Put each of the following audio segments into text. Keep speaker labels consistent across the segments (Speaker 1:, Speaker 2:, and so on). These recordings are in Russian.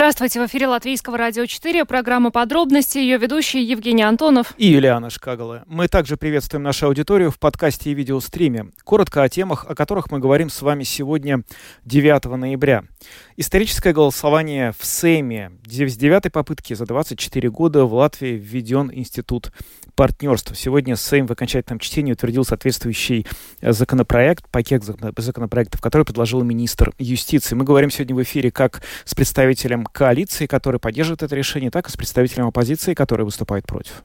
Speaker 1: Здравствуйте, в эфире Латвийского радио 4, программа «Подробности», ее ведущий Евгений Антонов
Speaker 2: и Юлиана Шкагала. Мы также приветствуем нашу аудиторию в подкасте и видеостриме. Коротко о темах, о которых мы говорим с вами сегодня, 9 ноября. Историческое голосование в Сейме. С девятой попытки за 24 года в Латвии введен институт партнерства. Сегодня Сейм в окончательном чтении утвердил соответствующий э, законопроект, пакет законопроектов, который предложил министр юстиции. Мы говорим сегодня в эфире как с представителем коалиции, который поддерживает это решение, так и с представителем оппозиции, который выступает против.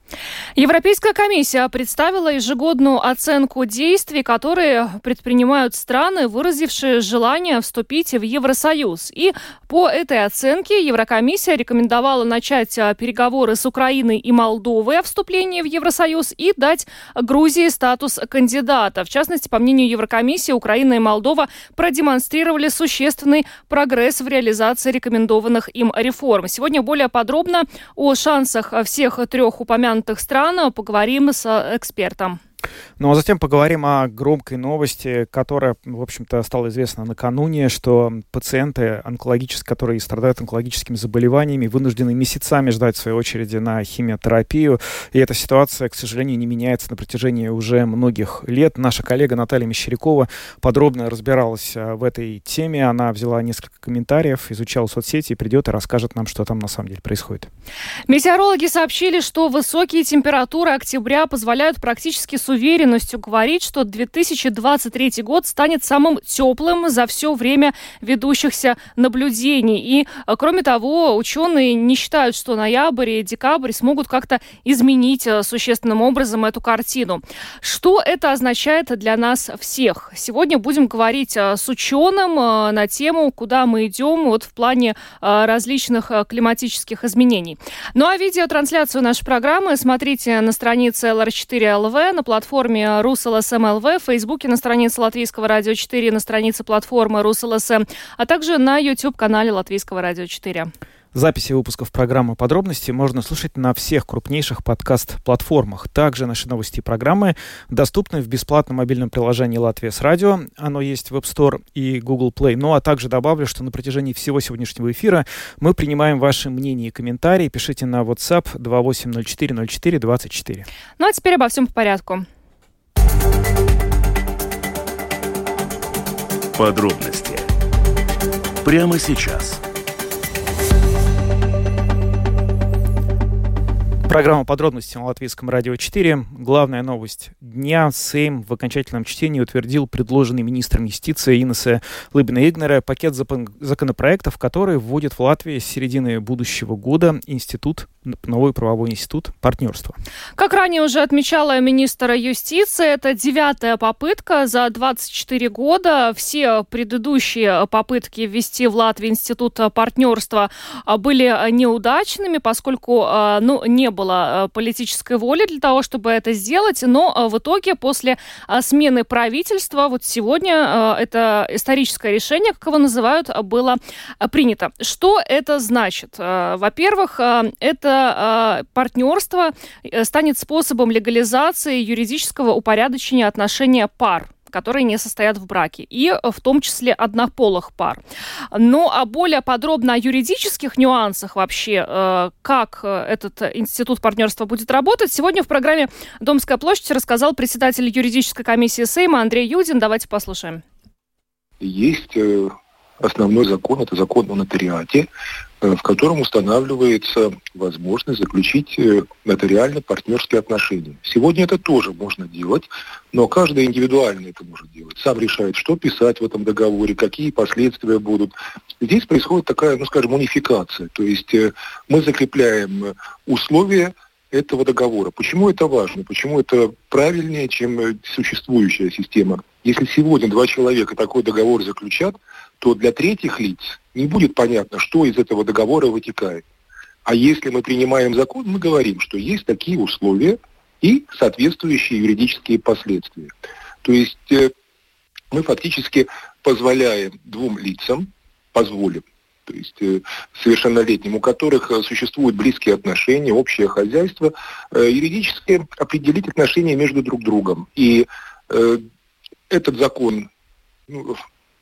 Speaker 1: Европейская комиссия представила ежегодную оценку действий, которые предпринимают страны, выразившие желание вступить в Евросоюз. И по этой оценке Еврокомиссия рекомендовала начать э, переговоры с Украиной и Молдовой о вступлении в Евросоюз и дать Грузии статус кандидата. В частности, по мнению Еврокомиссии, Украина и Молдова продемонстрировали существенный прогресс в реализации рекомендованных им реформ. Сегодня более подробно о шансах всех трех упомянутых стран поговорим с экспертом.
Speaker 2: Ну а затем поговорим о громкой новости, которая, в общем-то, стала известна накануне, что пациенты, онкологические, которые страдают онкологическими заболеваниями, вынуждены месяцами ждать своей очереди на химиотерапию. И эта ситуация, к сожалению, не меняется на протяжении уже многих лет. Наша коллега Наталья Мещерякова подробно разбиралась а, в этой теме. Она взяла несколько комментариев, изучала соцсети придет и расскажет нам, что там на самом деле происходит.
Speaker 1: Метеорологи сообщили, что высокие температуры октября позволяют практически с уверенностью говорить, что 2023 год станет самым теплым за все время ведущихся наблюдений. И, э, кроме того, ученые не считают, что ноябрь и декабрь смогут как-то изменить э, существенным образом эту картину. Что это означает для нас всех? Сегодня будем говорить э, с ученым на тему, куда мы идем вот в плане различных климатических изменений. Ну а видеотрансляцию нашей программы смотрите на странице LR4LV, на платформе платформе РусЛСМ в Фейсбуке на странице Латвийского радио 4, на странице платформы РусЛСМ, а также на YouTube-канале Латвийского радио 4.
Speaker 2: Записи выпусков программы «Подробности» можно слушать на всех крупнейших подкаст-платформах. Также наши новости и программы доступны в бесплатном мобильном приложении «Латвия с радио». Оно есть в App Store и Google Play. Ну а также добавлю, что на протяжении всего сегодняшнего эфира мы принимаем ваши мнения и комментарии. Пишите на WhatsApp 28040424.
Speaker 1: Ну а теперь обо всем по порядку.
Speaker 3: Подробности прямо сейчас.
Speaker 2: Программа подробности на Латвийском радио 4. Главная новость дня. Сейм в окончательном чтении утвердил предложенный министром юстиции Инесса Лыбина-Игнера пакет законопроектов, который вводит в Латвии с середины будущего года институт новый правовой институт партнерства.
Speaker 1: Как ранее уже отмечала министр юстиции, это девятая попытка за 24 года. Все предыдущие попытки ввести в Латвию институт партнерства были неудачными, поскольку ну, не было политической воли для того, чтобы это сделать. Но в итоге после смены правительства, вот сегодня это историческое решение, как его называют, было принято. Что это значит? Во-первых, это партнерство э, станет способом легализации юридического упорядочения отношения пар которые не состоят в браке, и э, в том числе однополых пар. Ну, а более подробно о юридических нюансах вообще, э, как этот институт партнерства будет работать, сегодня в программе «Домская площадь» рассказал председатель юридической комиссии Сейма Андрей Юдин. Давайте послушаем.
Speaker 4: Есть основной закон, это закон о нотариате, э, в котором устанавливается возможность заключить э, нотариально-партнерские отношения. Сегодня это тоже можно делать, но каждый индивидуально это может делать. Сам решает, что писать в этом договоре, какие последствия будут. Здесь происходит такая, ну скажем, унификация. То есть э, мы закрепляем условия этого договора. Почему это важно? Почему это правильнее, чем существующая система? Если сегодня два человека такой договор заключат, то для третьих лиц не будет понятно, что из этого договора вытекает. А если мы принимаем закон, мы говорим, что есть такие условия и соответствующие юридические последствия. То есть э, мы фактически позволяем двум лицам, позволим то есть э, совершеннолетним, у которых э, существуют близкие отношения, общее хозяйство, э, юридически определить отношения между друг другом. И этот закон ну,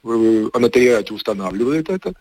Speaker 4: о нотариате устанавливает это.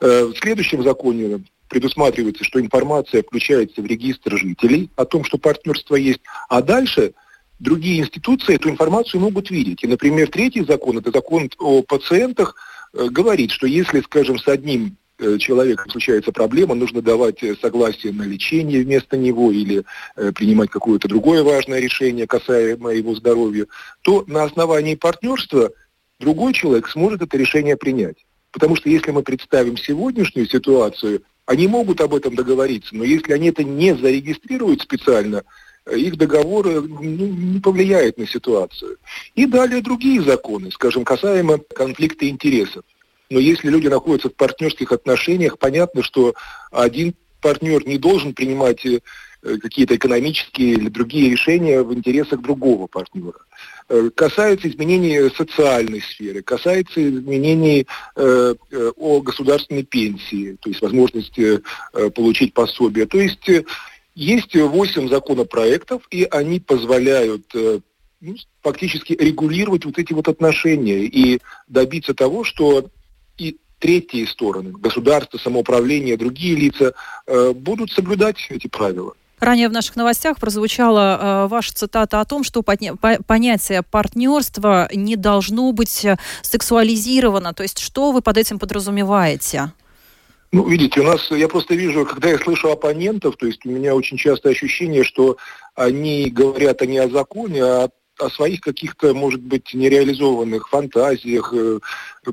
Speaker 4: В следующем законе предусматривается, что информация включается в регистр жителей о том, что партнерство есть, а дальше другие институции эту информацию могут видеть. И, например, третий закон, это закон о пациентах, говорит, что если, скажем, с одним Э, человека случается проблема, нужно давать э, согласие на лечение вместо него или э, принимать какое-то другое важное решение, касаемое его здоровья, то на основании партнерства другой человек сможет это решение принять. Потому что если мы представим сегодняшнюю ситуацию, они могут об этом договориться, но если они это не зарегистрируют специально, их договор ну, не повлияет на ситуацию. И далее другие законы, скажем, касаемо конфликта интересов. Но если люди находятся в партнерских отношениях, понятно, что один партнер не должен принимать э, какие-то экономические или другие решения в интересах другого партнера. Э, касается изменений социальной сферы, касается изменений э, э, о государственной пенсии, то есть возможности э, получить пособие. То есть э, есть 8 законопроектов, и они позволяют э, ну, фактически регулировать вот эти вот отношения и добиться того, что и третьи стороны, государство, самоуправление, другие лица, э, будут соблюдать эти правила.
Speaker 5: Ранее в наших новостях прозвучала э, ваша цитата о том, что понятие партнерства не должно быть э, сексуализировано. То есть что вы под этим подразумеваете?
Speaker 4: Ну, видите, у нас, я просто вижу, когда я слышу оппонентов, то есть у меня очень часто ощущение, что они говорят а не о законе, а о своих каких-то, может быть, нереализованных фантазиях, э,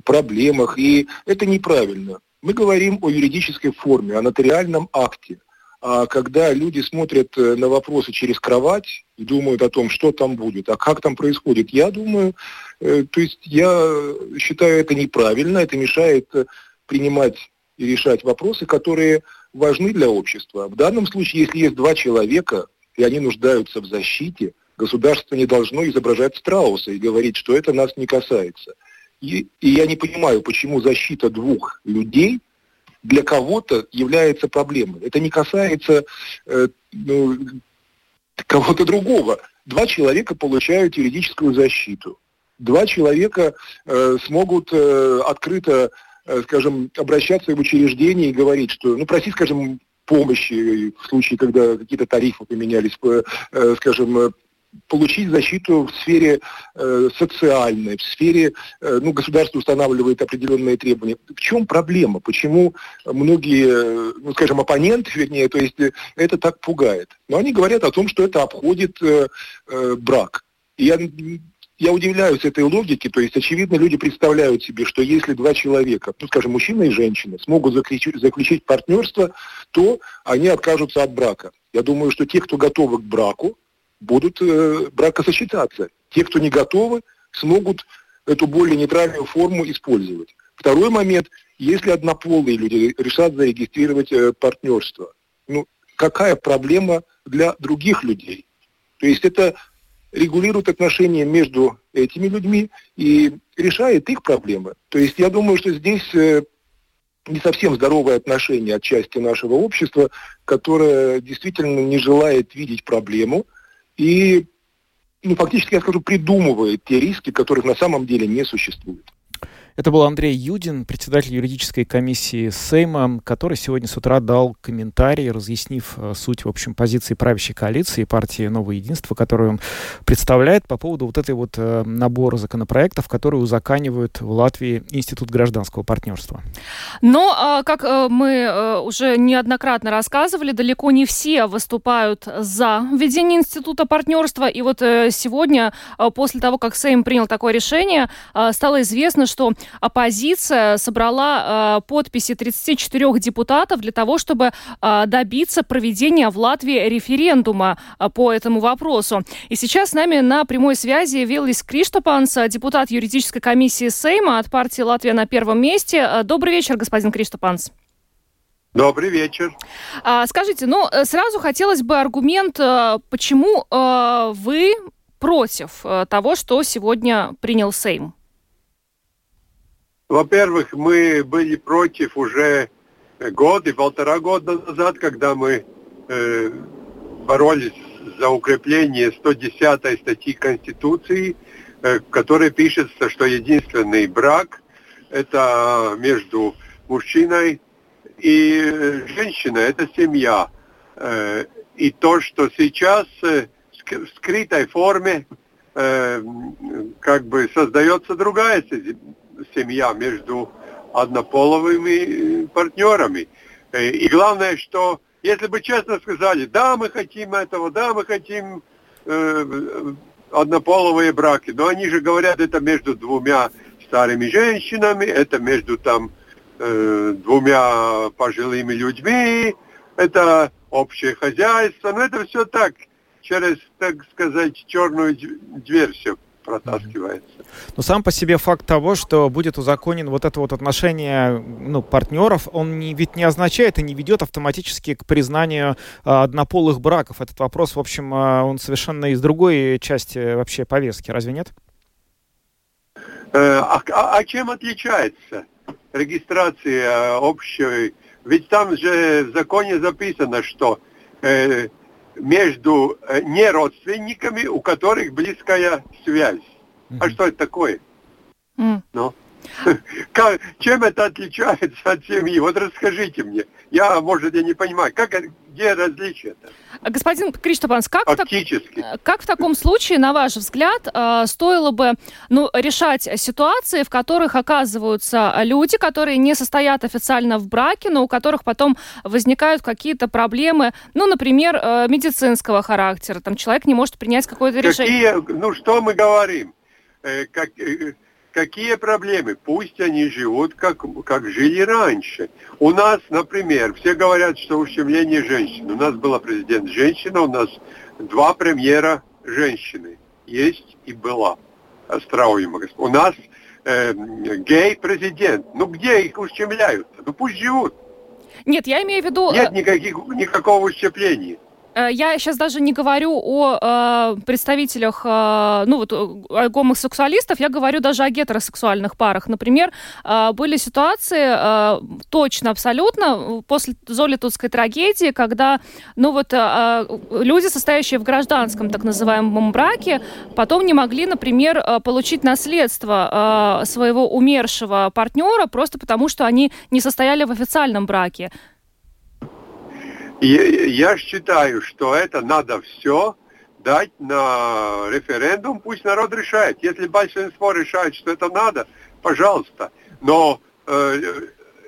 Speaker 4: проблемах. И это неправильно. Мы говорим о юридической форме, о нотариальном акте. А когда люди смотрят э, на вопросы через кровать и думают о том, что там будет, а как там происходит, я думаю, э, то есть я считаю это неправильно, это мешает принимать и решать вопросы, которые важны для общества. В данном случае, если есть два человека, и они нуждаются в защите, Государство не должно изображать страуса и говорить, что это нас не касается. И, и я не понимаю, почему защита двух людей для кого-то является проблемой. Это не касается э, ну, кого-то другого. Два человека получают юридическую защиту. Два человека э, смогут э, открыто, э, скажем, обращаться в учреждение и говорить, что, ну, просить, скажем, помощи в случае, когда какие-то тарифы поменялись, э, э скажем, получить защиту в сфере э, социальной, в сфере, э, ну, государство устанавливает определенные требования. В чем проблема? Почему многие, ну, скажем, оппоненты, вернее, то есть э, это так пугает? Но они говорят о том, что это обходит э, э, брак. И я, я удивляюсь этой логике, то есть, очевидно, люди представляют себе, что если два человека, ну, скажем, мужчина и женщина, смогут заключить, заключить партнерство, то они откажутся от брака. Я думаю, что те, кто готовы к браку, будут э, бракосочетаться. Те, кто не готовы, смогут эту более нейтральную форму использовать. Второй момент, если однополые люди решат зарегистрировать э, партнерство, ну, какая проблема для других людей? То есть это регулирует отношения между этими людьми и решает их проблемы. То есть я думаю, что здесь э, не совсем здоровое отношение от части нашего общества, которое действительно не желает видеть проблему, и ну, фактически, я скажу, придумывает те риски, которых на самом деле не существует.
Speaker 2: Это был Андрей Юдин, председатель юридической комиссии Сейма, который сегодня с утра дал комментарий, разъяснив э, суть, в общем, позиции правящей коалиции партии «Новое единство», которую он представляет по поводу вот этой вот э, набора законопроектов, которые узаканивают в Латвии Институт гражданского партнерства.
Speaker 1: Но, а, как э, мы уже неоднократно рассказывали, далеко не все выступают за введение Института партнерства. И вот сегодня, после того, как Сейм принял такое решение, стало известно, что оппозиция собрала э, подписи 34 депутатов для того, чтобы э, добиться проведения в Латвии референдума э, по этому вопросу. И сейчас с нами на прямой связи Виллис Криштопанс, депутат юридической комиссии Сейма от партии «Латвия на первом месте». Добрый вечер, господин Криштопанс.
Speaker 6: Добрый вечер.
Speaker 1: А, скажите, ну, э, сразу хотелось бы аргумент, э, почему э, вы против того, что сегодня принял Сейм?
Speaker 6: Во-первых, мы были против уже год и полтора года назад, когда мы э, боролись за укрепление 110 статьи Конституции, э, в которой пишется, что единственный брак – это между мужчиной и женщиной, это семья. Э, и то, что сейчас э, в скрытой форме э, как бы создается другая семья между однополовыми партнерами. И главное, что если бы честно сказали, да, мы хотим этого, да, мы хотим э, однополовые браки, но они же говорят, это между двумя старыми женщинами, это между там э, двумя пожилыми людьми, это общее хозяйство, но это все так, через, так сказать, черную дверь все протаскивается.
Speaker 2: Но сам по себе факт того, что будет узаконен вот это вот отношение ну, партнеров, он не, ведь не означает и не ведет автоматически к признанию а, однополых браков. Этот вопрос, в общем, а, он совершенно из другой части вообще повестки, разве нет?
Speaker 6: Э, а, а, а чем отличается регистрация общей? Ведь там же в законе записано, что э, между э, неродственниками, у которых близкая связь. Mm-hmm. А что это такое? Mm. Ну? Как, чем это отличается от семьи? Вот расскажите мне. Я, может, я не понимаю, как, где различие-то?
Speaker 1: Господин Криштопанс, как. Так, как в таком случае, на ваш взгляд, э, стоило бы ну, решать ситуации, в которых оказываются люди, которые не состоят официально в браке, но у которых потом возникают какие-то проблемы, ну, например, э, медицинского характера, там человек не может принять какое-то решение?
Speaker 6: Какие, ну, что мы говорим? Э, как, Какие проблемы? Пусть они живут, как, как жили раньше. У нас, например, все говорят, что ущемление женщин. У нас была президент женщина, у нас два премьера женщины. Есть и была. Остроуема. У нас э, гей-президент. Ну где их ущемляют? Ну пусть живут.
Speaker 1: Нет, я имею в виду...
Speaker 6: Нет э, никаких, никакого ущемления.
Speaker 1: Э, я сейчас даже не говорю о э, представителях, э, ну вот, о гомосексуалистов, я говорю даже о гетеросексуальных парах. Например, э, были ситуации э, точно, абсолютно, после Золитутской трагедии, когда, ну вот, э, люди, состоящие в гражданском так называемом браке, потом не могли, например, э, получить наследство э, своего умершего партнера просто потому, что они не состояли в официальном браке
Speaker 6: я считаю, что это надо все дать на референдум, пусть народ решает. Если большинство решает, что это надо, пожалуйста. Но э,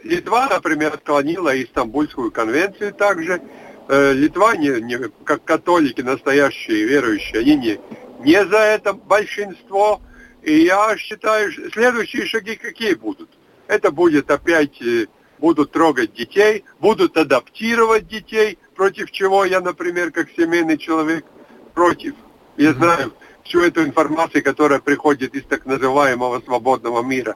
Speaker 6: Литва, например, отклонила Истамбульскую конвенцию также. Э, Литва, не, не, как католики настоящие, верующие, они не, не за это большинство. И я считаю, следующие шаги какие будут? Это будет опять э, будут трогать детей, будут адаптировать детей, против чего я, например, как семейный человек, против. Я знаю всю эту информацию, которая приходит из так называемого свободного мира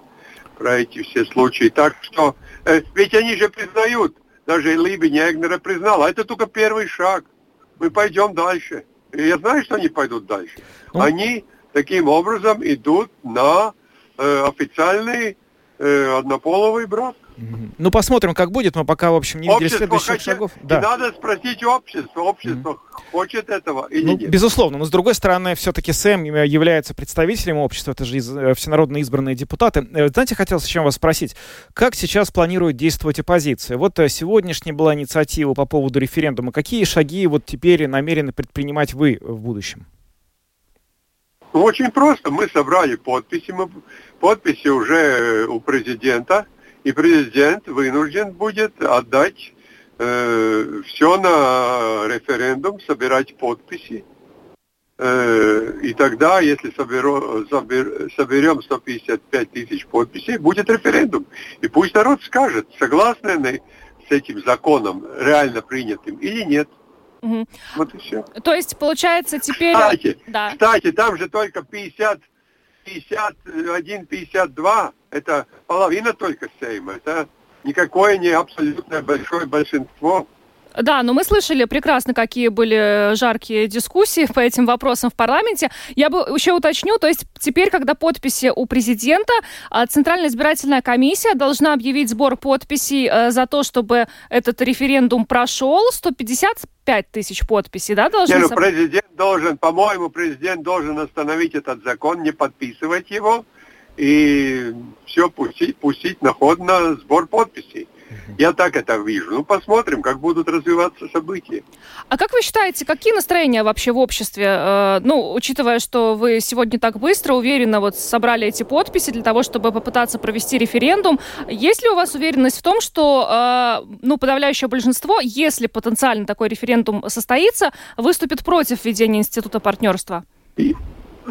Speaker 6: про эти все случаи. Так что, э, ведь они же признают, даже Либень Эгнера признал, а это только первый шаг. Мы пойдем дальше. И я знаю, что они пойдут дальше. Ну... Они таким образом идут на э, официальный э, однополовый брак.
Speaker 2: Ну, посмотрим, как будет. Мы пока, в общем, не видели общество следующих
Speaker 6: хотя...
Speaker 2: шагов.
Speaker 6: Да. надо спросить общество. Общество mm-hmm. хочет этого или
Speaker 2: ну,
Speaker 6: нет?
Speaker 2: Безусловно. Но, с другой стороны, все-таки Сэм является представителем общества. Это же из, э, всенародно избранные депутаты. Э, знаете, хотел еще вас спросить. Как сейчас планирует действовать оппозиция? Вот э, сегодняшняя была инициатива по поводу референдума. Какие шаги вот теперь намерены предпринимать вы в будущем?
Speaker 6: Ну, очень просто. Мы собрали подписи. Мы... Подписи уже у президента – и президент вынужден будет отдать э, все на референдум, собирать подписи. Э, и тогда, если соберу, собер, соберем 155 тысяч подписей, будет референдум. И пусть народ скажет, согласны они с этим законом, реально принятым или нет.
Speaker 1: Угу. Вот и все. То есть, получается, теперь...
Speaker 6: Кстати, да. кстати там же только 50 51-52 это половина только Сейма. Это никакое не абсолютное большое большинство.
Speaker 1: Да, но мы слышали прекрасно, какие были жаркие дискуссии по этим вопросам в парламенте. Я бы еще уточню, то есть теперь, когда подписи у президента, а, Центральная избирательная комиссия должна объявить сбор подписей э, за то, чтобы этот референдум прошел. 155 тысяч подписей, да, должны
Speaker 6: Не, ну, президент должен, по-моему, президент должен остановить этот закон, не подписывать его и все пустить, пустить на ход на сбор подписей. Я так это вижу. Ну, посмотрим, как будут развиваться события.
Speaker 1: А как вы считаете, какие настроения вообще в обществе? Э, ну, учитывая, что вы сегодня так быстро, уверенно вот собрали эти подписи для того, чтобы попытаться провести референдум, есть ли у вас уверенность в том, что, э, ну, подавляющее большинство, если потенциально такой референдум состоится, выступит против введения института партнерства?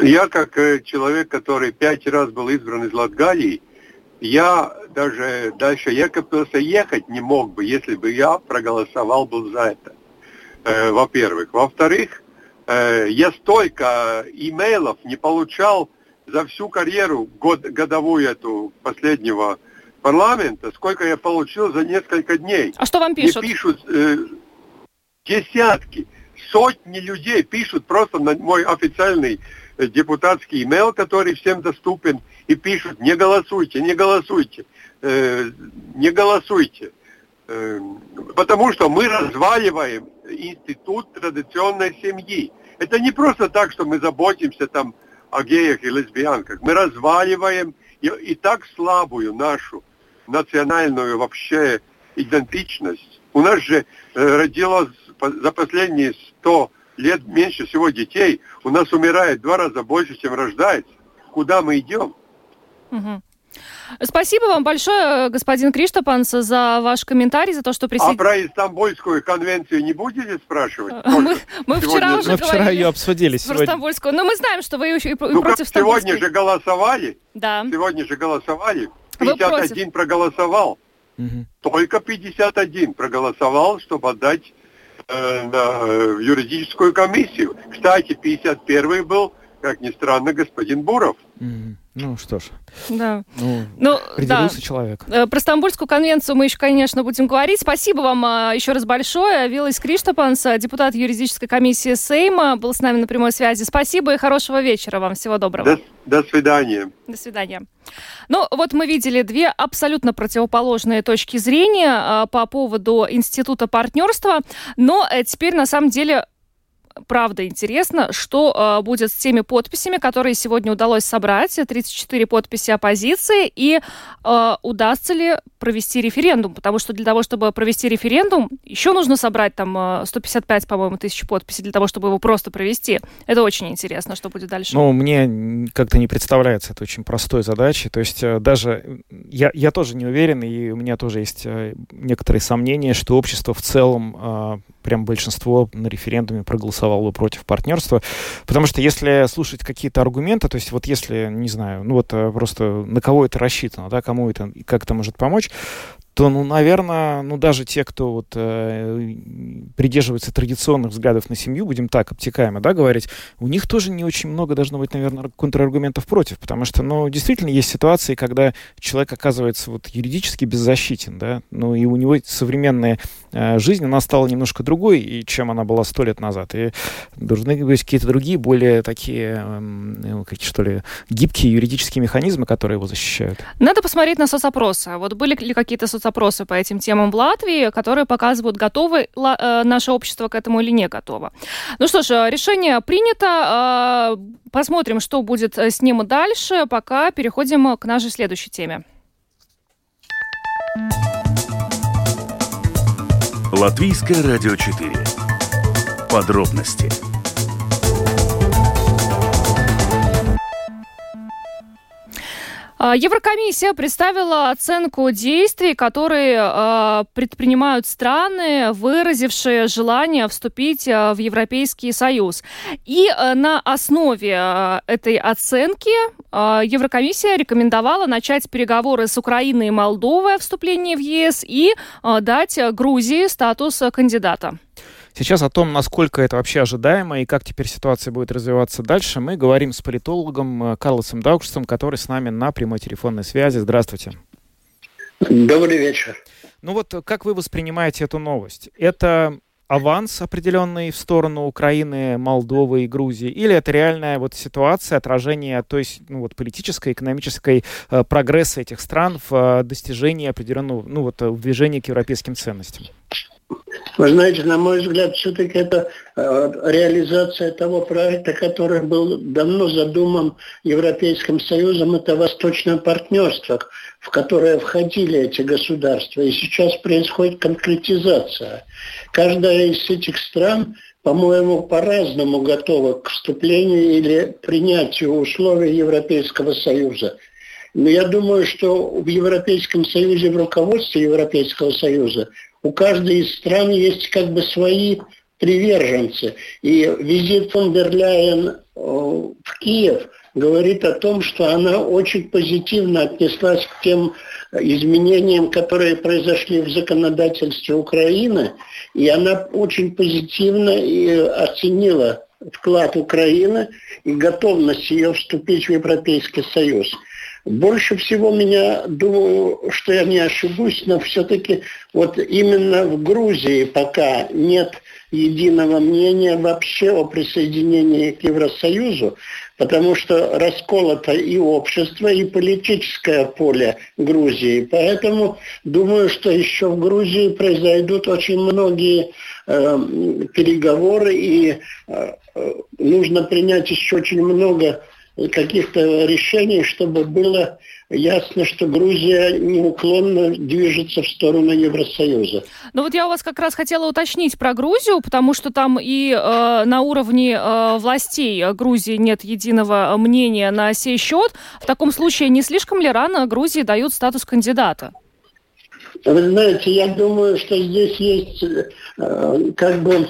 Speaker 6: Я, как э, человек, который пять раз был избран из Латгалии, я даже дальше Екатеринбурга ехать не мог бы, если бы я проголосовал был за это. Э, во-первых. Во-вторых, э, я столько имейлов не получал за всю карьеру год, годовую эту последнего парламента, сколько я получил за несколько дней.
Speaker 1: А что вам пишут?
Speaker 6: Мне пишут э, десятки, сотни людей пишут просто на мой официальный депутатский имейл, который всем доступен, и пишут, не голосуйте, не голосуйте, э, не голосуйте. Э, потому что мы разваливаем институт традиционной семьи. Это не просто так, что мы заботимся там о геях и лесбиянках. Мы разваливаем и, и так слабую нашу национальную вообще идентичность. У нас же э, родилось за последние сто лет меньше всего детей, у нас умирает в два раза больше, чем рождается. Куда мы идем?
Speaker 1: Угу. Спасибо вам большое, господин Криштопанс, за ваш комментарий, за то, что присоединились.
Speaker 6: А про Истамбульскую конвенцию не будете спрашивать?
Speaker 1: Мы, мы вчера уже
Speaker 2: мы вчера ее обсудили
Speaker 1: про Стамбульскую, но мы знаем, что вы и,
Speaker 6: ну,
Speaker 1: против
Speaker 6: Стамбульской. Сегодня же голосовали.
Speaker 1: Да.
Speaker 6: Сегодня же голосовали. 51 проголосовал. Угу. Только 51 проголосовал, чтобы отдать на э, юридическую комиссию. Кстати, 51-й был, как ни странно, господин Буров.
Speaker 2: Mm. Ну что ж.
Speaker 1: Да.
Speaker 2: Ну, ну да. человек.
Speaker 1: Э, про Стамбульскую конвенцию мы еще, конечно, будем говорить. Спасибо вам а, еще раз большое. Вилась Криштопанс, депутат юридической комиссии Сейма, был с нами на прямой связи. Спасибо и хорошего вечера вам. Всего доброго.
Speaker 6: До, до свидания.
Speaker 1: До свидания. Ну, вот мы видели две абсолютно противоположные точки зрения а, по поводу института партнерства, но э, теперь на самом деле правда интересно, что э, будет с теми подписями, которые сегодня удалось собрать, 34 подписи оппозиции, и э, удастся ли провести референдум, потому что для того, чтобы провести референдум, еще нужно собрать там 155, э, по-моему, тысяч подписей для того, чтобы его просто провести. Это очень интересно, что будет дальше.
Speaker 2: Ну, мне как-то не представляется это очень простой задачей. То есть э, даже я, я тоже не уверен, и у меня тоже есть э, некоторые сомнения, что общество в целом, прям большинство на референдуме проголосовало против партнерства. Потому что если слушать какие-то аргументы, то есть вот если, не знаю, ну вот просто на кого это рассчитано, да, кому это, как это может помочь, то, ну, наверное, ну, даже те, кто вот э, придерживается традиционных взглядов на семью, будем так обтекаемо, да, говорить, у них тоже не очень много должно быть, наверное, контраргументов против, потому что, ну, действительно есть ситуации, когда человек оказывается вот юридически беззащитен, да, ну, и у него современная э, жизнь, она стала немножко другой, и чем она была сто лет назад, и должны быть какие-то другие, более такие, э, какие, что ли, гибкие юридические механизмы, которые его защищают.
Speaker 1: Надо посмотреть на соцопросы. Вот были ли какие-то соцопросы опросы по этим темам в Латвии, которые показывают, готовы э, наше общество к этому или не готово. Ну что ж, э, решение принято. Э, посмотрим, что будет с ним дальше. Пока переходим к нашей следующей теме.
Speaker 3: Латвийское радио 4. Подробности
Speaker 1: Еврокомиссия представила оценку действий, которые э, предпринимают страны, выразившие желание вступить э, в Европейский Союз. И на основе этой оценки Еврокомиссия рекомендовала начать переговоры с Украиной и Молдовой о вступлении в ЕС и дать Грузии статус кандидата.
Speaker 2: Сейчас о том, насколько это вообще ожидаемо и как теперь ситуация будет развиваться дальше, мы говорим с политологом э, Карлосом Даукшем, который с нами на прямой телефонной связи. Здравствуйте.
Speaker 7: Добрый вечер.
Speaker 2: Ну вот как вы воспринимаете эту новость? Это аванс определенный в сторону Украины, Молдовы и Грузии, или это реальная вот ситуация, отражение то есть ну, вот, политической, экономической э, прогресса этих стран в э, достижении определенного, ну вот, в движении к европейским ценностям?
Speaker 7: Вы знаете, на мой взгляд, все-таки это э, реализация того проекта, который был давно задуман Европейским Союзом, это Восточное партнерство, в которое входили эти государства. И сейчас происходит конкретизация. Каждая из этих стран, по-моему, по-разному готова к вступлению или принятию условий Европейского Союза. Но я думаю, что в Европейском Союзе, в руководстве Европейского Союза у каждой из стран есть как бы свои приверженцы. И визит фон дер Ляйен э, в Киев говорит о том, что она очень позитивно отнеслась к тем изменениям, которые произошли в законодательстве Украины, и она очень позитивно и оценила вклад Украины и готовность ее вступить в Европейский Союз. Больше всего меня, думаю, что я не ошибусь, но все-таки вот именно в Грузии пока нет единого мнения вообще о присоединении к Евросоюзу, потому что расколото и общество, и политическое поле Грузии. Поэтому думаю, что еще в Грузии произойдут очень многие э, переговоры, и э, э нужно принять еще очень много каких-то решений, чтобы было ясно, что Грузия неуклонно движется в сторону Евросоюза.
Speaker 1: Ну вот я у вас как раз хотела уточнить про Грузию, потому что там и э, на уровне э, властей Грузии нет единого мнения на сей счет. В таком случае не слишком ли рано Грузии дают статус кандидата?
Speaker 7: Вы знаете, я думаю, что здесь есть э, как бы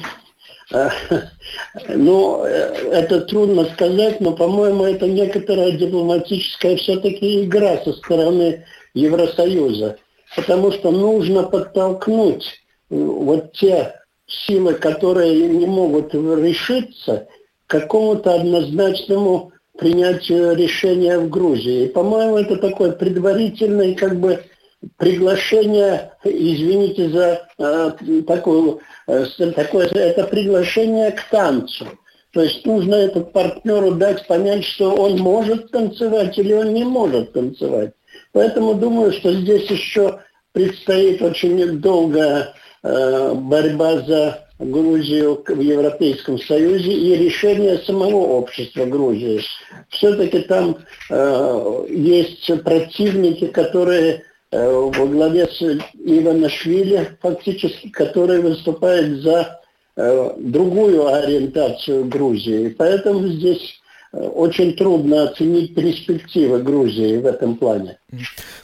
Speaker 7: ну, это трудно сказать, но, по-моему, это некоторая дипломатическая все-таки игра со стороны Евросоюза. Потому что нужно подтолкнуть вот те силы, которые не могут решиться, к какому-то однозначному принятию решения в Грузии. И, по-моему, это такой предварительный как бы приглашение, извините за э, такую Э, такое, это приглашение к танцу. То есть нужно этот партнеру дать понять, что он может танцевать или он не может танцевать. Поэтому думаю, что здесь еще предстоит очень долгая э, борьба за Грузию в Европейском Союзе и решение самого общества Грузии. Все-таки там э, есть противники, которые во главе с Иванашвили, фактически, который выступает за э, другую ориентацию Грузии. Поэтому здесь очень трудно оценить перспективы Грузии в этом плане.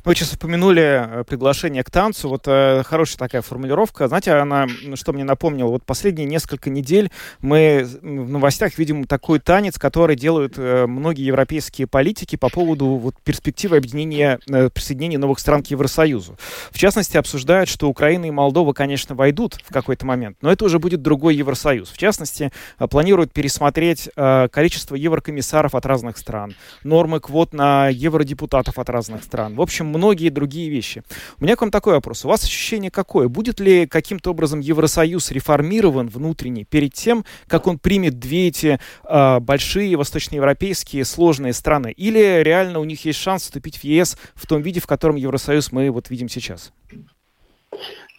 Speaker 2: Вы сейчас упомянули э, приглашение к танцу. Вот э, хорошая такая формулировка. Знаете, она что мне напомнила? Вот последние несколько недель мы в новостях видим такой танец, который делают э, многие европейские политики по поводу вот, перспективы объединения, э, присоединения новых стран к Евросоюзу. В частности, обсуждают, что Украина и Молдова, конечно, войдут в какой-то момент, но это уже будет другой Евросоюз. В частности, э, планируют пересмотреть э, количество еврокомиссаров комиссаров от разных стран, нормы квот на евродепутатов от разных стран. В общем, многие другие вещи. У меня к вам такой вопрос. У вас ощущение какое? Будет ли каким-то образом Евросоюз реформирован внутренне перед тем, как он примет две эти э, большие восточноевропейские сложные страны? Или реально у них есть шанс вступить в ЕС в том виде, в котором Евросоюз мы вот видим сейчас?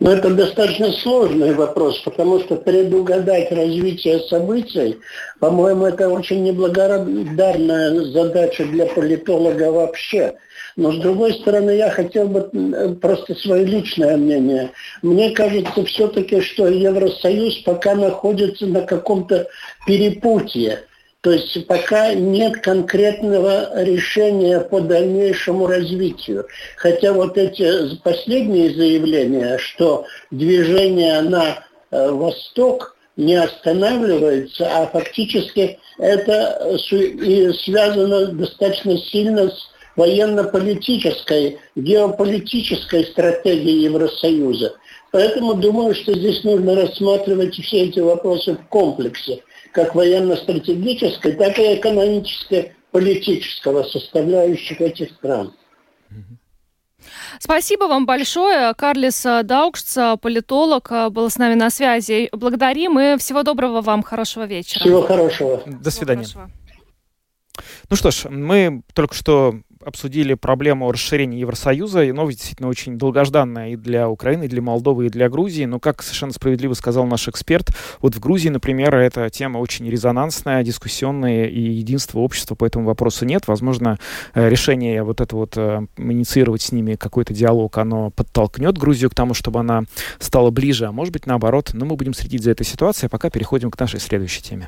Speaker 7: Но это достаточно сложный вопрос, потому что предугадать развитие событий, по-моему, это очень неблагодарная задача для политолога вообще. Но с другой стороны, я хотел бы просто свое личное мнение. Мне кажется все-таки, что Евросоюз пока находится на каком-то перепутье. То есть пока нет конкретного решения по дальнейшему развитию. Хотя вот эти последние заявления, что движение на э, восток не останавливается, а фактически это и связано достаточно сильно с военно-политической, геополитической стратегией Евросоюза. Поэтому думаю, что здесь нужно рассматривать все эти вопросы в комплексе как военно-стратегической, так и экономической, политического составляющих этих стран.
Speaker 1: Спасибо вам большое. Карлис Даукшц, политолог, был с нами на связи. Благодарим и всего доброго вам, хорошего вечера.
Speaker 7: Всего хорошего.
Speaker 2: До свидания. Ну что ж, мы только что обсудили проблему расширения Евросоюза, и новость действительно очень долгожданная и для Украины, и для Молдовы, и для Грузии. Но, как совершенно справедливо сказал наш эксперт, вот в Грузии, например, эта тема очень резонансная, дискуссионная, и единства общества по этому вопросу нет. Возможно, э, решение вот это вот э, инициировать с ними какой-то диалог, оно подтолкнет Грузию к тому, чтобы она стала ближе, а может быть наоборот. Но мы будем следить за этой ситуацией, а пока переходим к нашей следующей теме.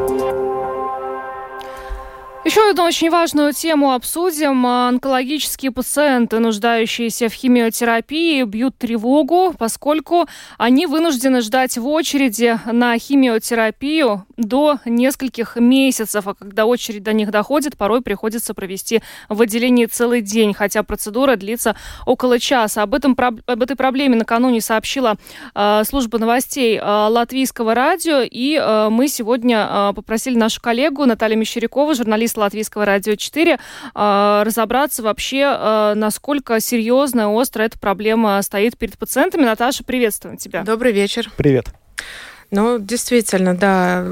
Speaker 1: еще одну очень важную тему обсудим. Онкологические пациенты, нуждающиеся в химиотерапии, бьют тревогу, поскольку они вынуждены ждать в очереди на химиотерапию до нескольких месяцев, а когда очередь до них доходит, порой приходится провести в отделении целый день, хотя процедура длится около часа. Об, этом, об этой проблеме накануне сообщила э, служба новостей э, Латвийского радио, и э, мы сегодня э, попросили нашу коллегу Наталью Мещерякову, журналист Латвийского радио 4, а, разобраться вообще, а, насколько серьезная, острая эта проблема стоит перед пациентами. Наташа, приветствуем тебя.
Speaker 8: Добрый вечер.
Speaker 2: Привет.
Speaker 8: Ну, действительно, да,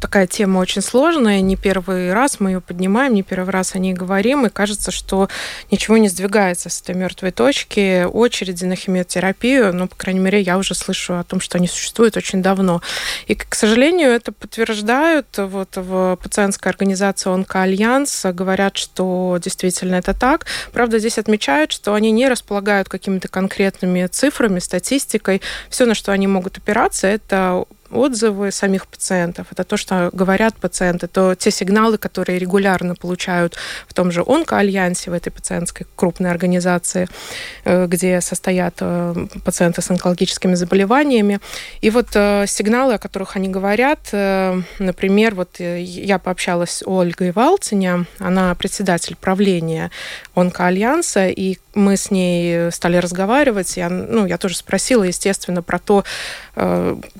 Speaker 8: такая тема очень сложная. Не первый раз мы ее поднимаем, не первый раз о ней говорим, и кажется, что ничего не сдвигается с этой мертвой точки. Очереди на химиотерапию, ну, по крайней мере, я уже слышу о том, что они существуют очень давно. И, к сожалению, это подтверждают вот в пациентской организации «Онкоальянс», говорят, что действительно это так. Правда, здесь отмечают, что они не располагают какими-то конкретными цифрами, статистикой. Все, на что они могут опираться, это отзывы самих пациентов, это то, что говорят пациенты, то те сигналы, которые регулярно получают в том же онкоальянсе, в этой пациентской крупной организации, э, где состоят э, пациенты с онкологическими заболеваниями. И вот э, сигналы, о которых они говорят, например, вот я пообщалась с Ольгой Валциня, она председатель правления онкоальянса, и мы с ней стали разговаривать. Я, ну, я тоже спросила, естественно, про то,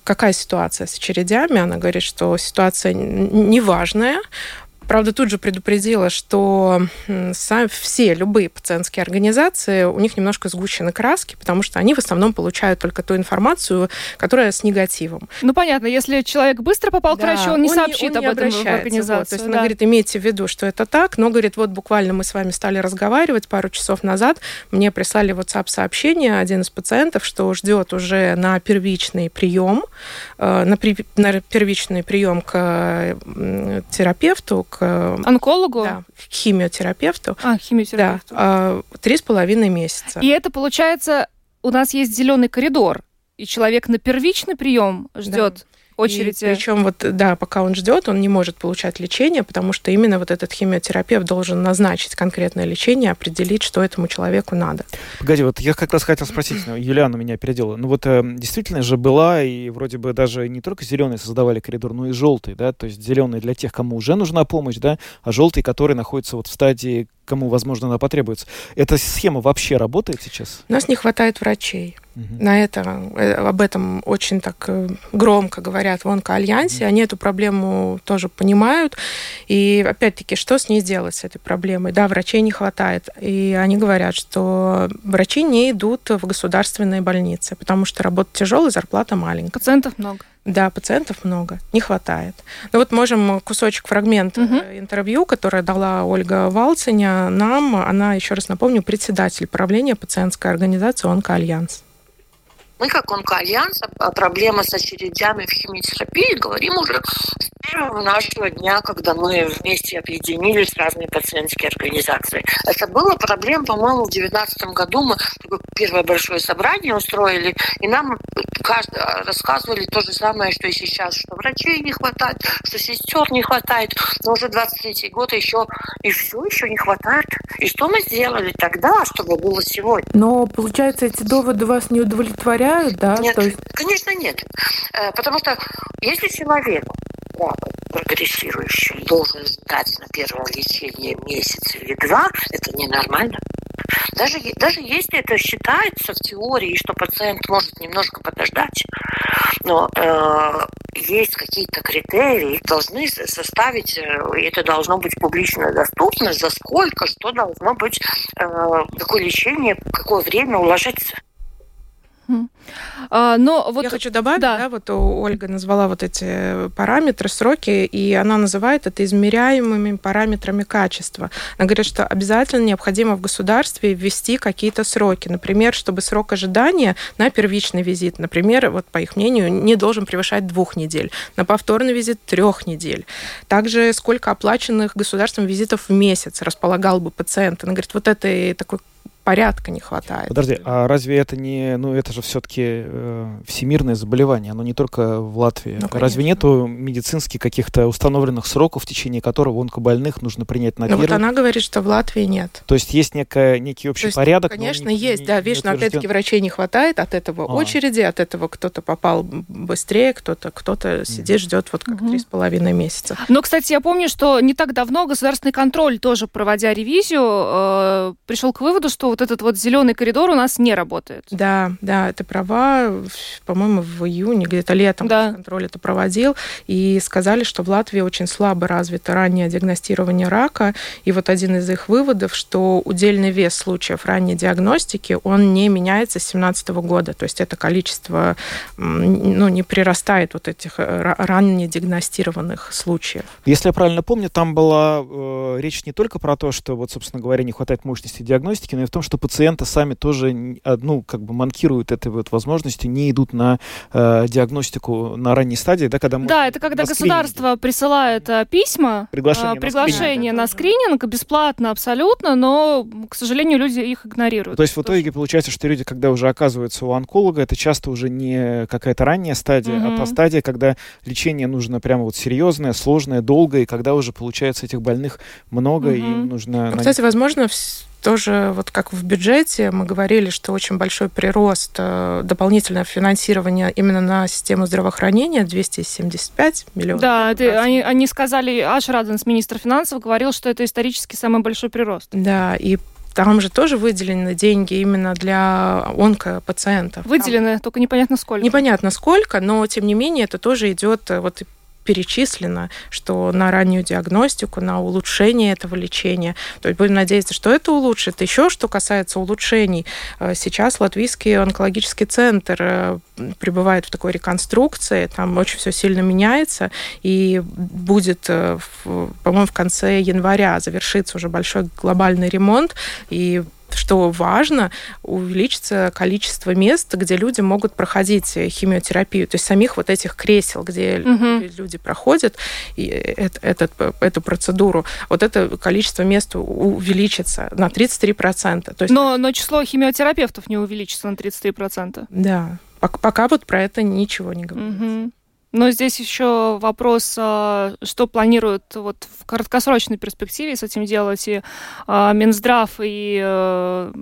Speaker 8: какая ситуация ситуация с очередями. Она говорит, что ситуация неважная, Правда, тут же предупредила, что все, любые пациентские организации, у них немножко сгущены краски, потому что они в основном получают только ту информацию, которая с негативом.
Speaker 1: Ну, понятно, если человек быстро попал да, к врачу, он не он сообщит
Speaker 8: не, он
Speaker 1: об
Speaker 8: не этом
Speaker 1: в организацию. Вот.
Speaker 8: То есть да. она говорит, имейте в виду, что это так, но, говорит, вот буквально мы с вами стали разговаривать пару часов назад, мне прислали WhatsApp-сообщение один из пациентов, что ждет уже на первичный прием, э, на, при, на первичный прием к терапевту, к
Speaker 1: к... Онкологу?
Speaker 8: Да, химиотерапевту.
Speaker 1: А, химиотерапевту.
Speaker 8: Да, три с половиной месяца.
Speaker 1: И это, получается, у нас есть зеленый коридор, и человек на первичный прием ждет. Да очередь. И,
Speaker 8: причем вот, да, пока он ждет, он не может получать лечение, потому что именно вот этот химиотерапевт должен назначить конкретное лечение, определить, что этому человеку надо.
Speaker 2: Погоди, вот я как раз хотел спросить, ну, Юлиана меня переделала. Ну вот э, действительно же была, и вроде бы даже не только зеленый создавали коридор, но и желтый, да, то есть зеленый для тех, кому уже нужна помощь, да, а желтый, который находится вот в стадии кому, возможно, она потребуется. Эта схема вообще работает сейчас?
Speaker 8: У нас не хватает врачей. Угу. На это, э, об этом очень так э, громко говорят в Онкоальянсе. Угу. Они эту проблему тоже понимают. И опять-таки, что с ней сделать, с этой проблемой? Да, врачей не хватает. И они говорят, что врачи не идут в государственные больницы, потому что работа тяжелая, зарплата маленькая.
Speaker 1: Пациентов много.
Speaker 8: Да, пациентов много, не хватает. Ну вот можем кусочек, фрагмент угу. интервью, которое дала Ольга Валциня нам. Она, еще раз напомню, председатель правления пациентской организации «Онкоальянс».
Speaker 9: Мы, как онкоальянс, о проблеме с очередями в химиотерапии говорим уже с первого нашего дня, когда мы вместе объединились разные пациентские организации. Это была проблема, по-моему, в 2019 году мы первое большое собрание устроили, и нам каждый, рассказывали то же самое, что и сейчас, что врачей не хватает, что сестер не хватает, но уже 23 год еще и все еще не хватает. И что мы сделали тогда, чтобы было сегодня?
Speaker 8: Но, получается, эти доводы вас не удовлетворяют проверяют, да?
Speaker 9: Нет, есть... конечно нет. Э, потому что если человек прогрессирующий должен ждать на первое лечение месяц или два, это ненормально. Даже, даже если это считается в теории, что пациент может немножко подождать, но э, есть какие-то критерии, должны составить, э, и это должно быть публично доступно, за сколько, что должно быть, э, какое лечение, какое время уложиться.
Speaker 8: А, но вот... Я хочу добавить, да. да, вот Ольга назвала вот эти параметры, сроки, и она называет это измеряемыми параметрами качества. Она говорит, что обязательно необходимо в государстве ввести какие-то сроки. Например, чтобы срок ожидания на первичный визит, например, вот по их мнению, не должен превышать двух недель, на повторный визит трех недель. Также сколько оплаченных государством визитов в месяц располагал бы пациент. Она говорит, вот это такой порядка не хватает.
Speaker 2: Подожди, а разве это не, ну это же все-таки э, всемирное заболевание, оно не только в Латвии. Ну, разве нету медицинских каких-то установленных сроков, в течение которого онкобольных нужно принять на
Speaker 8: ну? Вот она говорит, что в Латвии нет.
Speaker 2: То есть есть некая, некий общий есть, порядок?
Speaker 8: Конечно, не, есть, не, да, видишь, но опять-таки врачей не хватает, от этого а. очереди, от этого кто-то попал быстрее, кто-то кто-то сидит, ждет вот как три с половиной месяца.
Speaker 1: Но, кстати, я помню, что не так давно государственный контроль тоже, проводя ревизию, э, пришел к выводу, что вот этот вот зеленый коридор у нас не работает.
Speaker 8: Да, да, это права, по-моему, в июне, где-то летом да. контроль это проводил, и сказали, что в Латвии очень слабо развито раннее диагностирование рака, и вот один из их выводов, что удельный вес случаев ранней диагностики, он не меняется с 2017 года, то есть это количество, ну, не прирастает вот этих э, ранне диагностированных случаев.
Speaker 2: Если я правильно помню, там была э, речь не только про то, что вот, собственно говоря, не хватает мощности диагностики, но и в том, что пациент пациенты сами тоже, а, ну, как бы манкируют этой вот возможностью, не идут на э, диагностику на ранней стадии, да, когда
Speaker 1: Да, это когда государство присылает э, письма, приглашение, э, приглашение на, скрининг, на скрининг, бесплатно абсолютно, но, к сожалению, люди их игнорируют.
Speaker 2: То есть в итоге получается, что люди, когда уже оказываются у онколога, это часто уже не какая-то ранняя стадия, угу. а та стадия, когда лечение нужно прямо вот серьезное, сложное, долгое, и когда уже получается этих больных много, угу. и им нужно...
Speaker 8: Ну, кстати, возможно, тоже, вот как в бюджете, мы говорили, что очень большой прирост э, дополнительное финансирование именно на систему здравоохранения 275 миллионов.
Speaker 1: Да, это, они, они сказали, Аш Раденс, министр финансов, говорил, что это исторически самый большой прирост.
Speaker 8: Да, и там же тоже выделены деньги именно для онкопациентов.
Speaker 1: Выделены,
Speaker 8: там...
Speaker 1: только непонятно сколько.
Speaker 8: Непонятно сколько, но тем не менее это тоже идет э, вот перечислено, что на раннюю диагностику, на улучшение этого лечения. То есть будем надеяться, что это улучшит. Еще что касается улучшений, э, сейчас Латвийский онкологический центр э, пребывает в такой реконструкции, там очень все сильно меняется, и будет, э, по-моему, в конце января завершится уже большой глобальный ремонт, и что важно, увеличится количество мест, где люди могут проходить химиотерапию, то есть самих вот этих кресел, где угу. люди проходят и этот, эту процедуру, вот это количество мест увеличится на 33%. То есть...
Speaker 1: но, но число химиотерапевтов не увеличится на 33%.
Speaker 8: Да, пока вот про это ничего не говорится. Угу.
Speaker 1: Но здесь еще вопрос, а, что планируют вот в краткосрочной перспективе с этим делать и а, Минздрав, и э,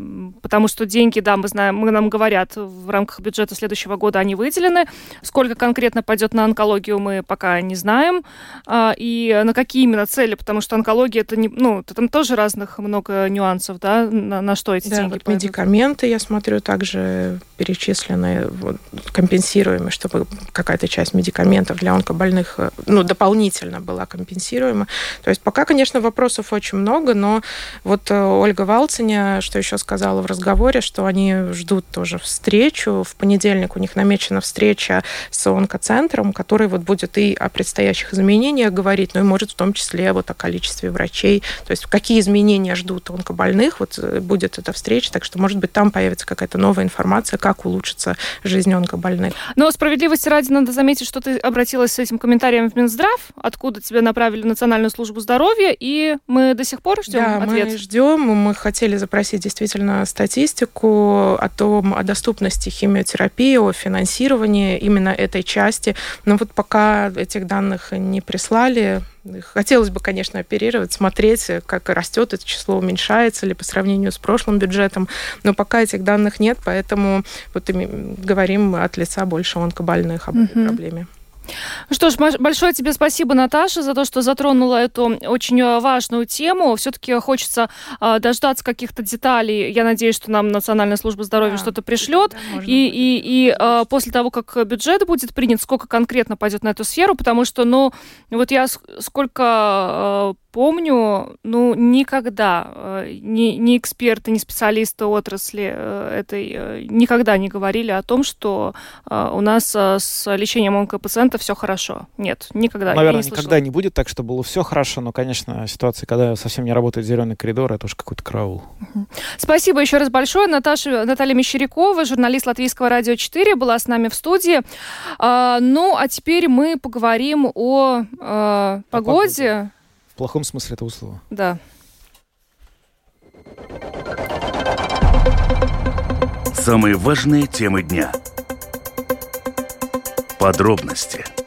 Speaker 1: потому что деньги, да, мы знаем, мы нам говорят, в рамках бюджета следующего года они выделены. Сколько конкретно пойдет на онкологию, мы пока не знаем. А, и на какие именно цели, потому что онкология, это не, ну, там тоже разных много нюансов, да, на, на что эти
Speaker 8: да,
Speaker 1: деньги
Speaker 8: вот пойдут. медикаменты, я смотрю, также перечислены, вот, компенсируемые, чтобы какая-то часть медикаментов медикаментов для онкобольных э, ну, дополнительно была компенсируема. То есть пока, конечно, вопросов очень много, но вот э, Ольга Валциня, что еще сказала в разговоре, что они ждут тоже встречу. В понедельник у них намечена встреча с онкоцентром, который вот будет и о предстоящих изменениях говорить, но и может в том числе вот о количестве врачей. То есть какие изменения ждут онкобольных, вот э, будет эта встреча, так что, может быть, там появится какая-то новая информация, как улучшится жизнь онкобольных.
Speaker 1: Но справедливости ради надо заметить, что ты обратилась с этим комментарием в Минздрав, откуда тебя направили в Национальную службу здоровья, и мы до сих пор ждем
Speaker 8: да,
Speaker 1: ответ.
Speaker 8: мы ждем. Мы хотели запросить действительно статистику о том, о доступности химиотерапии, о финансировании именно этой части. Но вот пока этих данных не прислали, Хотелось бы, конечно, оперировать, смотреть, как растет это число, уменьшается ли по сравнению с прошлым бюджетом, но пока этих данных нет, поэтому вот говорим от лица больше онкобольных об этой угу. проблеме.
Speaker 1: Что ж, большое тебе спасибо, Наташа, за то, что затронула эту очень э, важную тему. Все-таки хочется э, дождаться каких-то деталей. Я надеюсь, что нам Национальная служба здоровья да, что-то пришлет. Да, и и, и э, после того, как бюджет будет принят, сколько конкретно пойдет на эту сферу, потому что, ну, вот я сколько э, помню, ну, никогда э, ни, ни эксперты, ни специалисты отрасли э, этой э, никогда не говорили о том, что у нас с лечением онкопациента все хорошо. Нет, никогда.
Speaker 2: Наверное, не никогда не будет так, что было все хорошо, но, конечно, ситуация, когда совсем не работает зеленый коридор, это уж какой-то караул.
Speaker 1: Спасибо еще раз большое. Наташа, Наталья Мещерякова, журналист Латвийского радио 4, была с нами в студии. А, ну, а теперь мы поговорим о, о погоде. погоде.
Speaker 2: В плохом смысле этого слова.
Speaker 1: Да.
Speaker 3: Самые важные темы дня. Подробности –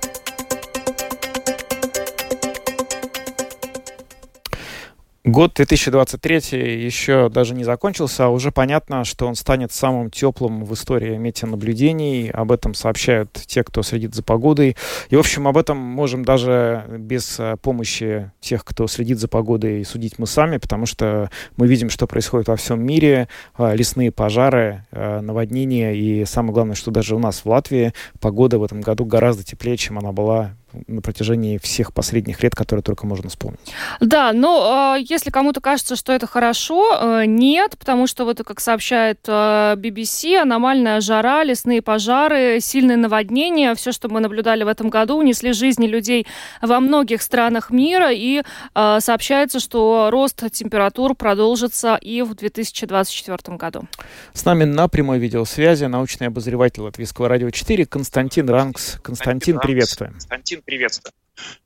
Speaker 2: Год 2023 еще даже не закончился, а уже понятно, что он станет самым теплым в истории метеонаблюдений. Об этом сообщают те, кто следит за погодой. И, в общем, об этом можем даже без э, помощи тех, кто следит за погодой, судить мы сами, потому что мы видим, что происходит во всем мире. Э, лесные пожары, э, наводнения и самое главное, что даже у нас в Латвии погода в этом году гораздо теплее, чем она была на протяжении всех последних лет, которые только можно вспомнить.
Speaker 1: Да, но э, если кому-то кажется, что это хорошо, э, нет, потому что вот, как сообщает э, BBC, аномальная жара, лесные пожары, сильные наводнения, все, что мы наблюдали в этом году, унесли жизни людей во многих странах мира, и э, сообщается, что рост температур продолжится и в 2024 году.
Speaker 2: С нами на прямой видеосвязи научный обозреватель Латвийского радио 4 Константин Ранкс. Константин, приветствуем. Константин,
Speaker 10: приветствую.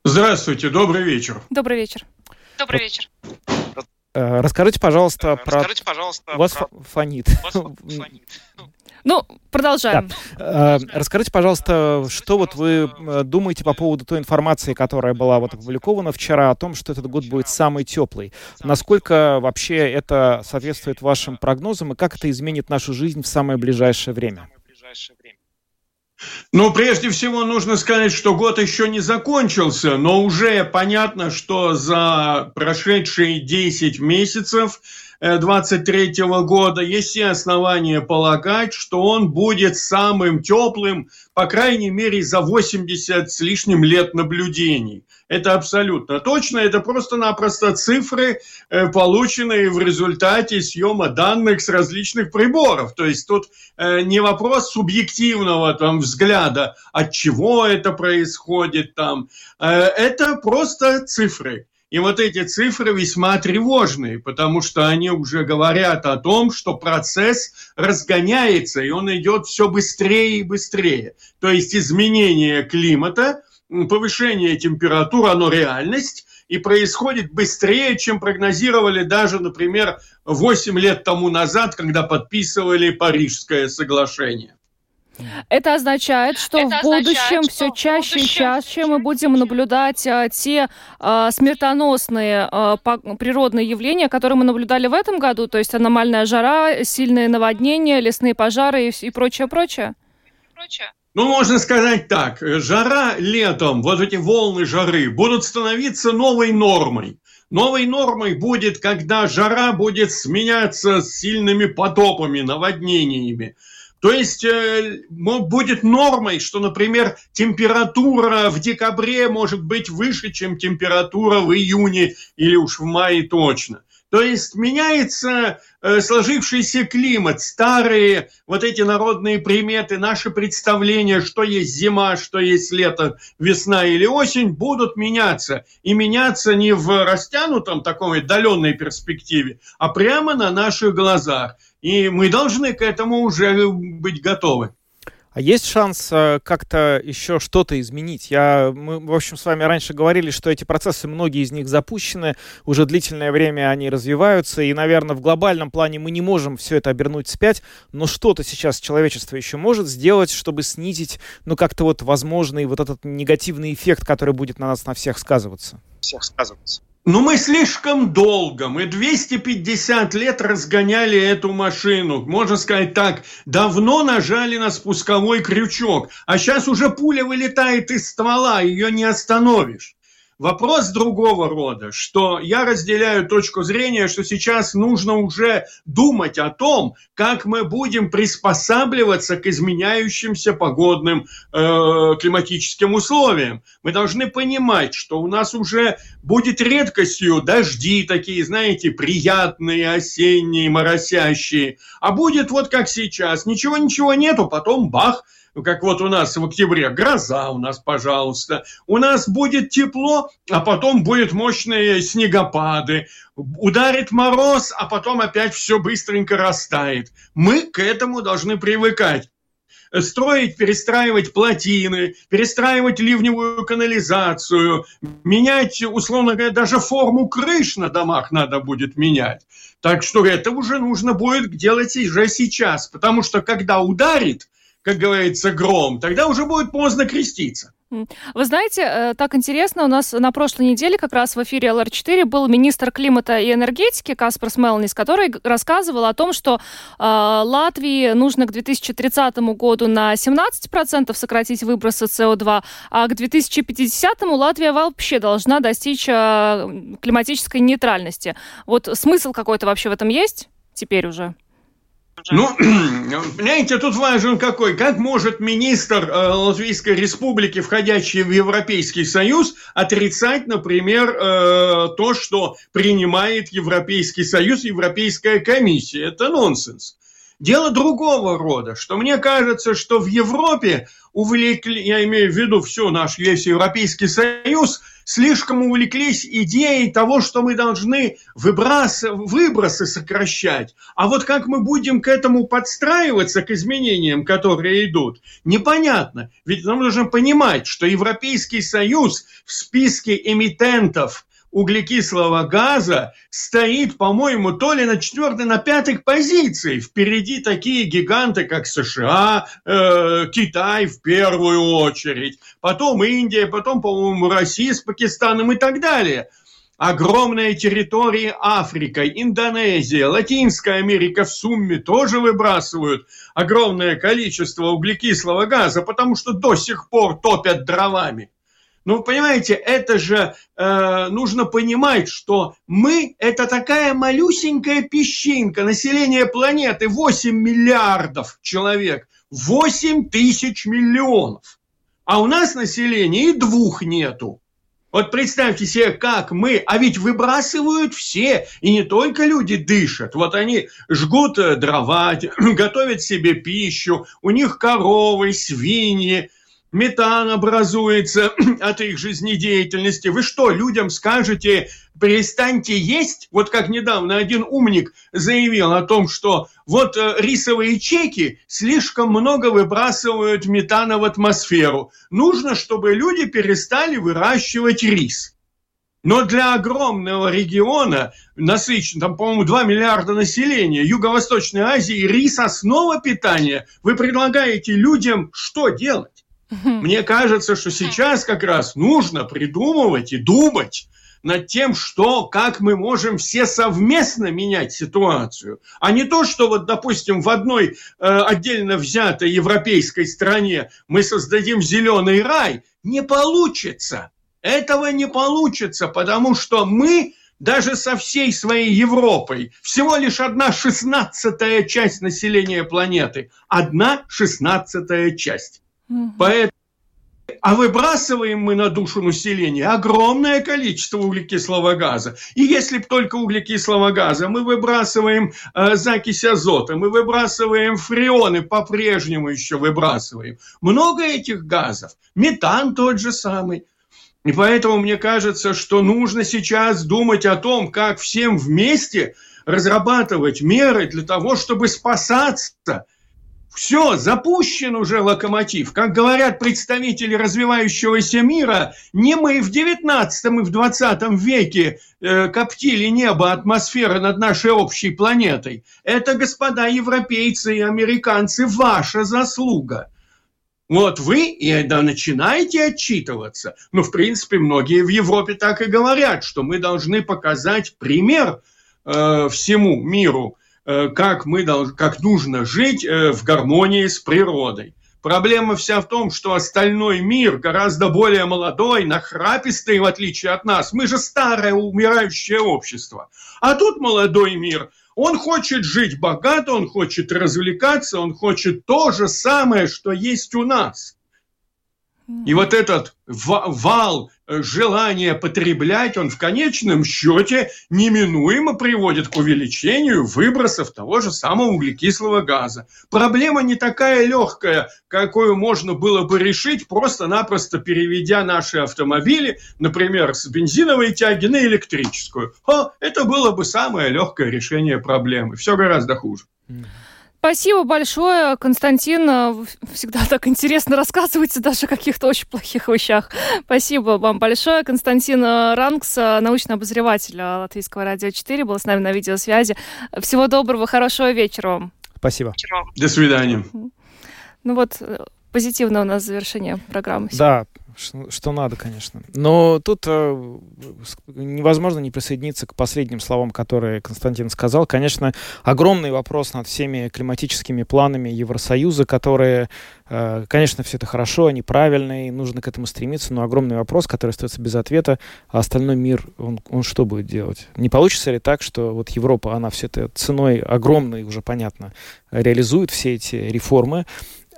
Speaker 10: Здравствуйте, добрый вечер.
Speaker 1: Добрый вечер.
Speaker 11: Добрый вечер.
Speaker 2: Э, расскажите, пожалуйста, про... Расскажите, пожалуйста, У вас про... фонит.
Speaker 1: Ну, продолжаем.
Speaker 2: Да. Э, расскажите, пожалуйста, что вот вы э, думаете по поводу той информации, которая была вот опубликована вчера о том, что этот год будет самый теплый. Насколько вообще это соответствует вашим прогнозам и как это изменит нашу жизнь в самое ближайшее время?
Speaker 10: Ну, прежде всего нужно сказать, что год еще не закончился, но уже понятно, что за прошедшие 10 месяцев 2023 э, года есть все основания полагать, что он будет самым теплым, по крайней мере, за 80 с лишним лет наблюдений. Это абсолютно точно, это просто-напросто цифры, э, полученные в результате съема данных с различных приборов. То есть тут э, не вопрос субъективного там, взгляда, от чего это происходит там. Это просто цифры. И вот эти цифры весьма тревожные, потому что они уже говорят о том, что процесс разгоняется, и он идет все быстрее и быстрее. То есть изменение климата, повышение температур, оно реальность, и происходит быстрее, чем прогнозировали даже, например, 8 лет тому назад, когда подписывали Парижское соглашение.
Speaker 1: Это означает, что Это в будущем означает, все чаще будущем... и чаще мы будем наблюдать а, те а, смертоносные а, по, природные явления, которые мы наблюдали в этом году, то есть аномальная жара, сильные наводнения, лесные пожары и, и прочее, прочее.
Speaker 10: Ну, можно сказать так, жара летом, вот эти волны жары будут становиться новой нормой. Новой нормой будет, когда жара будет сменяться сильными потопами, наводнениями. То есть э, будет нормой, что, например, температура в декабре может быть выше, чем температура в июне или уж в мае точно. То есть меняется э, сложившийся климат, старые вот эти народные приметы, наши представления, что есть зима, что есть лето, весна или осень, будут меняться. И меняться не в растянутом такой отдаленной перспективе, а прямо на наших глазах. И мы должны к этому уже быть готовы.
Speaker 2: А есть шанс э, как-то еще что-то изменить? Я, мы, в общем, с вами раньше говорили, что эти процессы, многие из них запущены, уже длительное время они развиваются, и, наверное, в глобальном плане мы не можем все это обернуть вспять, но что-то сейчас человечество еще может сделать, чтобы снизить, ну, как-то вот возможный вот этот негативный эффект, который будет на нас на всех сказываться.
Speaker 11: Всех сказываться.
Speaker 10: Ну, мы слишком долго, мы 250 лет разгоняли эту машину. Можно сказать так, давно нажали на спусковой крючок, а сейчас уже пуля вылетает из ствола, ее не остановишь. Вопрос другого рода, что я разделяю точку зрения, что сейчас нужно уже думать о том, как мы будем приспосабливаться к изменяющимся погодным э, климатическим условиям. Мы должны понимать, что у нас уже будет редкостью дожди такие, знаете, приятные, осенние, моросящие, а будет вот как сейчас, ничего-ничего нету, потом бах – как вот у нас в октябре, гроза у нас, пожалуйста. У нас будет тепло, а потом будет мощные снегопады. Ударит мороз, а потом опять все быстренько растает. Мы к этому должны привыкать строить, перестраивать плотины, перестраивать ливневую канализацию, менять, условно говоря, даже форму крыш на домах надо будет менять. Так что это уже нужно будет делать уже сейчас, потому что когда ударит, как говорится, гром, тогда уже будет поздно креститься.
Speaker 1: Вы знаете, э, так интересно, у нас на прошлой неделе как раз в эфире ЛР4 был министр климата и энергетики Каспар Смелнис, который рассказывал о том, что э, Латвии нужно к 2030 году на 17% сократить выбросы СО2, а к 2050 Латвия вообще должна достичь э, климатической нейтральности. Вот смысл какой-то вообще в этом есть теперь уже?
Speaker 10: Ну, понимаете, тут важен какой. Как может министр э, Латвийской Республики, входящий в Европейский Союз, отрицать, например, э, то, что принимает Европейский Союз, Европейская комиссия? Это нонсенс. Дело другого рода, что мне кажется, что в Европе увлекли, я имею в виду всю наш весь Европейский Союз, слишком увлеклись идеей того, что мы должны выброс, выбросы сокращать. А вот как мы будем к этому подстраиваться, к изменениям, которые идут, непонятно. Ведь нам нужно понимать, что Европейский Союз в списке эмитентов углекислого газа стоит, по-моему, то ли на четвертой, на пятой позиции. Впереди такие гиганты, как США, э, Китай в первую очередь, потом Индия, потом, по-моему, Россия с Пакистаном и так далее. Огромные территории Африка, Индонезия, Латинская Америка в сумме тоже выбрасывают огромное количество углекислого газа, потому что до сих пор топят дровами. Ну, понимаете, это же э, нужно понимать, что мы – это такая малюсенькая песчинка. Население планеты 8 миллиардов человек, 8 тысяч миллионов. А у нас население и двух нету. Вот представьте себе, как мы, а ведь выбрасывают все, и не только люди дышат. Вот они жгут э, дрова, готовят себе пищу, у них коровы, свиньи – метан образуется от их жизнедеятельности. Вы что, людям скажете, перестаньте есть? Вот как недавно один умник заявил о том, что вот э, рисовые чеки слишком много выбрасывают метана в атмосферу. Нужно, чтобы люди перестали выращивать рис. Но для огромного региона, насыщенного, там, по-моему, 2 миллиарда населения, Юго-Восточной Азии, рис – основа питания. Вы предлагаете людям что делать? Мне кажется, что сейчас как раз нужно придумывать и думать над тем, что, как мы можем все совместно менять ситуацию, а не то, что вот, допустим, в одной э, отдельно взятой европейской стране мы создадим зеленый рай, не получится. Этого не получится, потому что мы даже со всей своей Европой всего лишь одна шестнадцатая часть населения планеты. Одна шестнадцатая часть. Поэтому а выбрасываем мы на душу населения огромное количество углекислого газа. И если бы только углекислого газа, мы выбрасываем э, закись азота, мы выбрасываем фреоны, по-прежнему еще выбрасываем. Много этих газов. Метан тот же самый. И поэтому мне кажется, что нужно сейчас думать о том, как всем вместе разрабатывать меры для того, чтобы спасаться все, запущен уже локомотив. Как говорят представители развивающегося мира, не мы в 19 и в 20 веке э, коптили небо, атмосферы над нашей общей планетой. Это, господа европейцы и американцы, ваша заслуга. Вот вы и да, начинаете отчитываться. Ну, в принципе, многие в Европе так и говорят, что мы должны показать пример э, всему миру, как, мы долж, как нужно жить э, в гармонии с природой. Проблема вся в том, что остальной мир гораздо более молодой, нахрапистый, в отличие от нас. Мы же старое умирающее общество. А тут молодой мир. Он хочет жить богато, он хочет развлекаться, он хочет то же самое, что есть у нас. И вот этот вал э, желания потреблять, он в конечном счете неминуемо приводит к увеличению выбросов того же самого углекислого газа. Проблема не такая легкая, какую можно было бы решить, просто-напросто переведя наши автомобили, например, с бензиновой тяги на электрическую. О, это было бы самое легкое решение проблемы. Все гораздо хуже.
Speaker 1: Спасибо большое, Константин. Всегда так интересно рассказываете даже о каких-то очень плохих вещах. Спасибо вам большое. Константин Ранкс, научный обозреватель Латвийского радио 4, был с нами на видеосвязи. Всего доброго, хорошего вечера вам.
Speaker 2: Спасибо.
Speaker 10: До свидания.
Speaker 1: Ну вот, позитивное у нас завершение программы.
Speaker 2: Да, что, надо, конечно. Но тут э, невозможно не присоединиться к последним словам, которые Константин сказал. Конечно, огромный вопрос над всеми климатическими планами Евросоюза, которые, э, конечно, все это хорошо, они правильные, нужно к этому стремиться, но огромный вопрос, который остается без ответа, а остальной мир, он, он что будет делать? Не получится ли так, что вот Европа, она все это ценой огромной, уже понятно, реализует все эти реформы,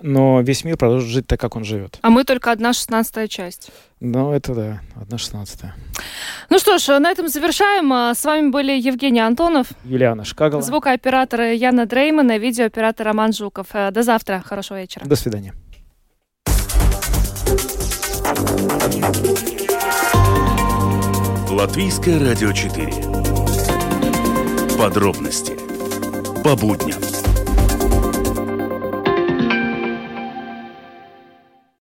Speaker 2: но весь мир продолжит жить так, как он живет.
Speaker 1: А мы только одна шестнадцатая часть.
Speaker 2: Ну, это да, одна шестнадцатая.
Speaker 1: Ну что ж, на этом завершаем. А, с вами были Евгений Антонов,
Speaker 2: Юлиана Шкагала,
Speaker 1: звукооператор Яна Дрейман и видеооператор Роман Жуков. Э, до завтра. Хорошего вечера.
Speaker 2: До свидания.
Speaker 3: Латвийское радио 4. Подробности по будням.